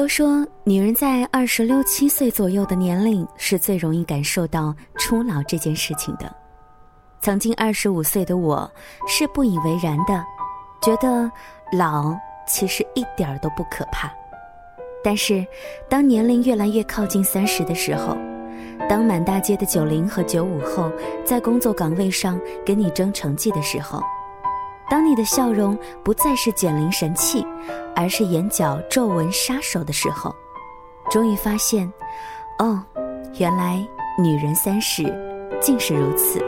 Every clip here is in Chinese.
都说女人在二十六七岁左右的年龄是最容易感受到初老这件事情的。曾经二十五岁的我是不以为然的，觉得老其实一点儿都不可怕。但是，当年龄越来越靠近三十的时候，当满大街的九零和九五后在工作岗位上跟你争成绩的时候，当你的笑容不再是减龄神器，而是眼角皱纹杀手的时候，终于发现，哦，原来女人三十竟是如此。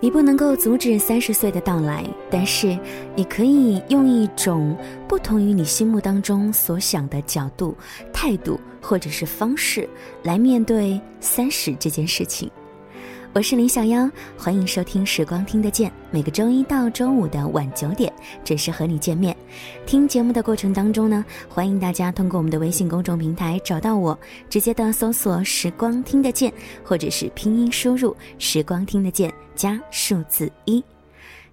你不能够阻止三十岁的到来，但是你可以用一种不同于你心目当中所想的角度、态度或者是方式来面对三十这件事情。我是林小妖，欢迎收听《时光听得见》，每个周一到周五的晚九点准时和你见面。听节目的过程当中呢，欢迎大家通过我们的微信公众平台找到我，直接的搜索“时光听得见”或者是拼音输入“时光听得见”加数字一。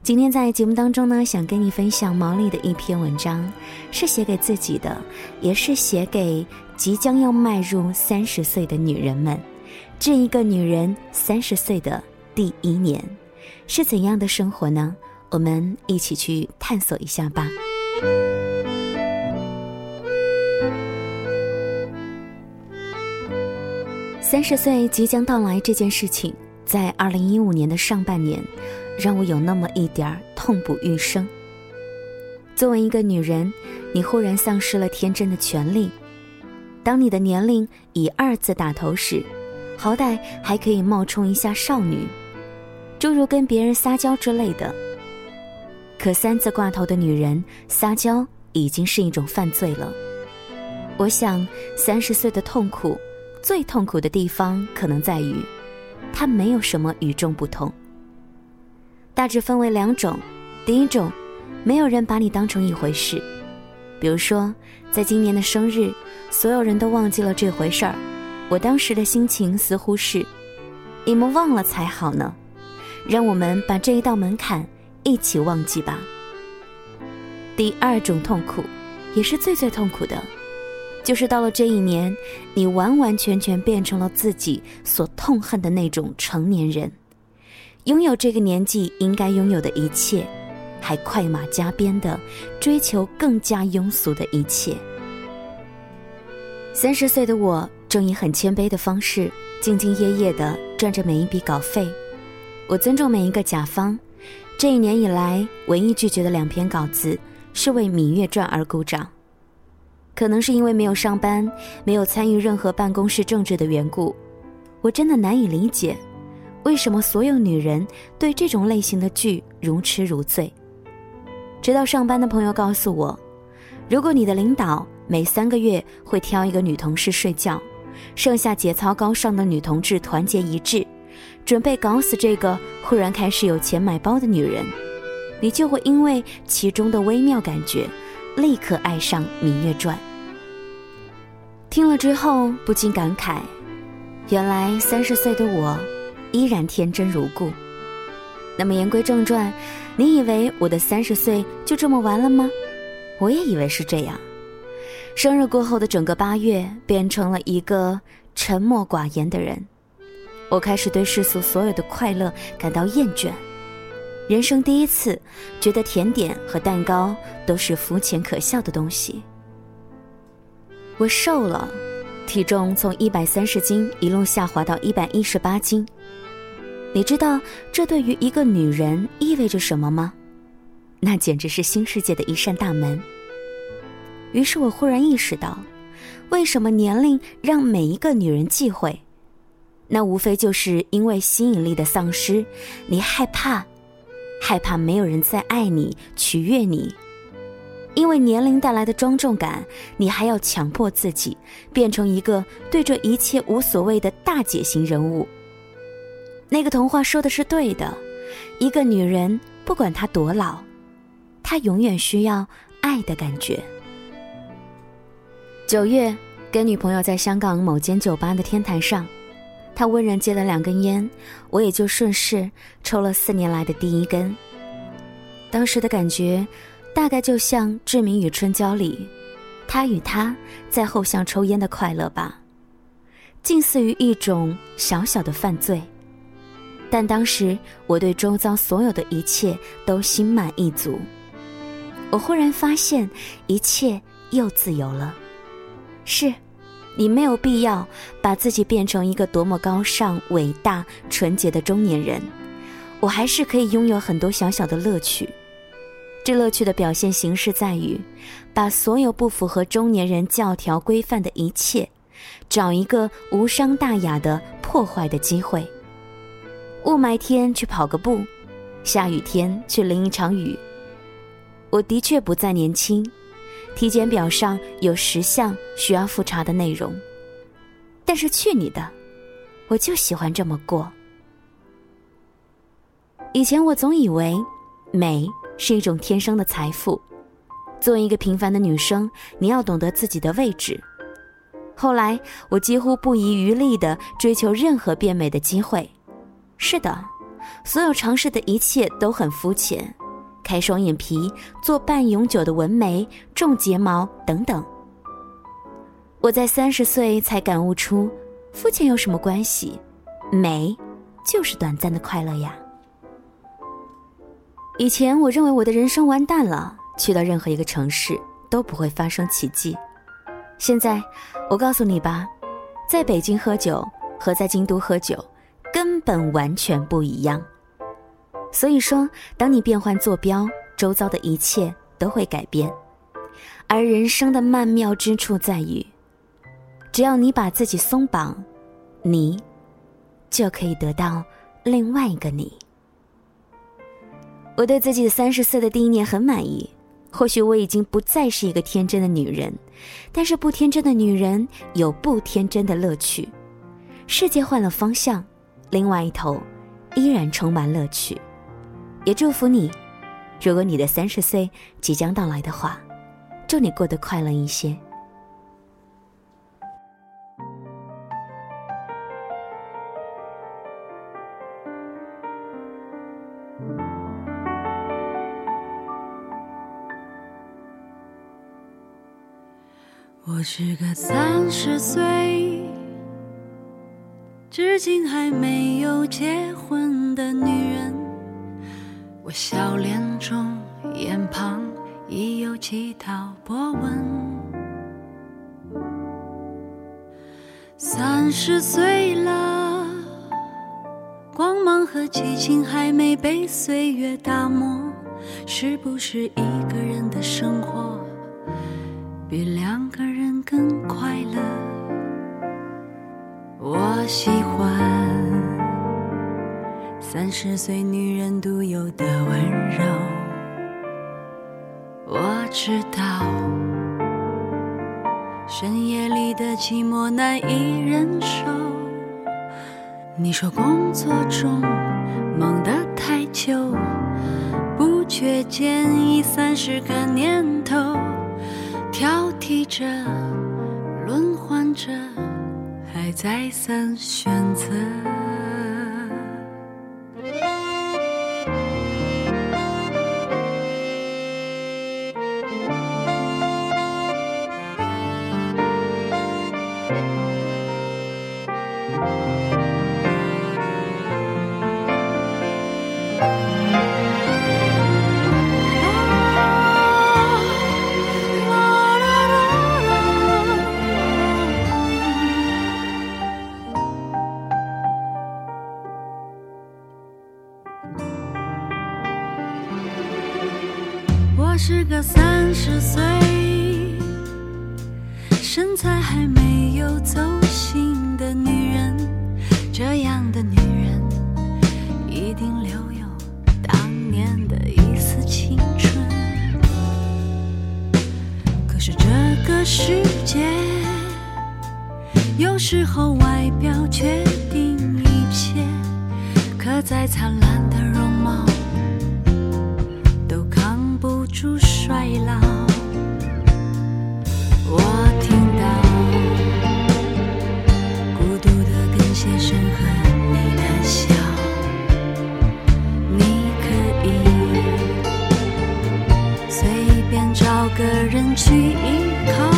今天在节目当中呢，想跟你分享毛利的一篇文章，是写给自己的，也是写给即将要迈入三十岁的女人们。这一个女人三十岁的第一年，是怎样的生活呢？我们一起去探索一下吧。三十岁即将到来这件事情，在二零一五年的上半年，让我有那么一点儿痛不欲生。作为一个女人，你忽然丧失了天真的权利。当你的年龄以二字打头时，好歹还可以冒充一下少女，诸如跟别人撒娇之类的。可三字挂头的女人撒娇已经是一种犯罪了。我想，三十岁的痛苦，最痛苦的地方可能在于，它没有什么与众不同。大致分为两种：第一种，没有人把你当成一回事，比如说，在今年的生日，所有人都忘记了这回事儿。我当时的心情似乎是，你们忘了才好呢，让我们把这一道门槛一起忘记吧。第二种痛苦，也是最最痛苦的，就是到了这一年，你完完全全变成了自己所痛恨的那种成年人，拥有这个年纪应该拥有的一切，还快马加鞭的追求更加庸俗的一切。三十岁的我。正以很谦卑的方式，兢兢业业地赚着每一笔稿费。我尊重每一个甲方。这一年以来，唯一拒绝的两篇稿子是为《芈月传》而鼓掌。可能是因为没有上班，没有参与任何办公室政治的缘故，我真的难以理解，为什么所有女人对这种类型的剧如痴如醉。直到上班的朋友告诉我，如果你的领导每三个月会挑一个女同事睡觉。剩下节操高尚的女同志团结一致，准备搞死这个忽然开始有钱买包的女人，你就会因为其中的微妙感觉，立刻爱上《芈月传》。听了之后不禁感慨：原来三十岁的我，依然天真如故。那么言归正传，你以为我的三十岁就这么完了吗？我也以为是这样。生日过后的整个八月，变成了一个沉默寡言的人。我开始对世俗所有的快乐感到厌倦，人生第一次觉得甜点和蛋糕都是肤浅可笑的东西。我瘦了，体重从一百三十斤一路下滑到一百一十八斤。你知道这对于一个女人意味着什么吗？那简直是新世界的一扇大门。于是我忽然意识到，为什么年龄让每一个女人忌讳？那无非就是因为吸引力的丧失，你害怕，害怕没有人再爱你、取悦你。因为年龄带来的庄重感，你还要强迫自己变成一个对这一切无所谓的大姐型人物。那个童话说的是对的，一个女人不管她多老，她永远需要爱的感觉。九月，跟女朋友在香港某间酒吧的天台上，他温人接了两根烟，我也就顺势抽了四年来的第一根。当时的感觉，大概就像《志明与春娇》里，他与她在后巷抽烟的快乐吧，近似于一种小小的犯罪。但当时我对周遭所有的一切都心满意足。我忽然发现，一切又自由了。是，你没有必要把自己变成一个多么高尚、伟大、纯洁的中年人。我还是可以拥有很多小小的乐趣。这乐趣的表现形式在于，把所有不符合中年人教条规范的一切，找一个无伤大雅的破坏的机会。雾霾天去跑个步，下雨天去淋一场雨。我的确不再年轻，体检表上有十项需要复查的内容，但是去你的，我就喜欢这么过。以前我总以为，美是一种天生的财富，作为一个平凡的女生，你要懂得自己的位置。后来我几乎不遗余力的追求任何变美的机会。是的，所有尝试的一切都很肤浅。开双眼皮、做半永久的纹眉、种睫毛等等。我在三十岁才感悟出，肤浅有什么关系？美，就是短暂的快乐呀。以前我认为我的人生完蛋了，去到任何一个城市都不会发生奇迹。现在，我告诉你吧，在北京喝酒和在京都喝酒，根本完全不一样。所以说，当你变换坐标，周遭的一切都会改变。而人生的曼妙之处在于，只要你把自己松绑，你就可以得到另外一个你。我对自己的三十岁的第一年很满意。或许我已经不再是一个天真的女人，但是不天真的女人有不天真的乐趣。世界换了方向，另外一头依然充满乐趣。也祝福你，如果你的三十岁即将到来的话，祝你过得快乐一些。我是个三十岁，至今还没有结婚的女人。我笑脸中，眼旁已有几道波纹。三十岁了，光芒和激情还没被岁月打磨，是不是一个人的生活比两个人更快乐？我喜欢。三十岁女人独有的温柔，我知道深夜里的寂寞难以忍受。你说工作中忙得太久，不觉间已三十个年头，挑剔着，轮换着，还再三选择。身材还没有走形的女人。这样的女人，一定留有当年的一丝青春。可是这个世界，有时候外表决定一切。可再灿烂的容貌。都扛不住衰老，我听人去依靠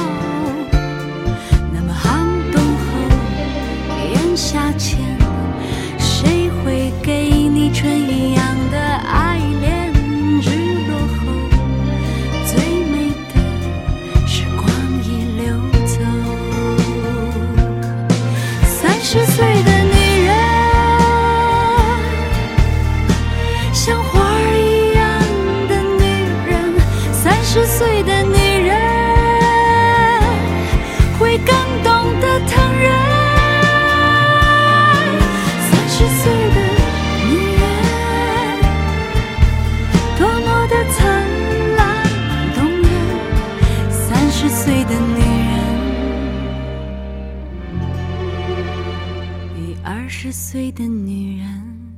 二十岁的女人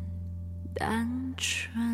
单纯。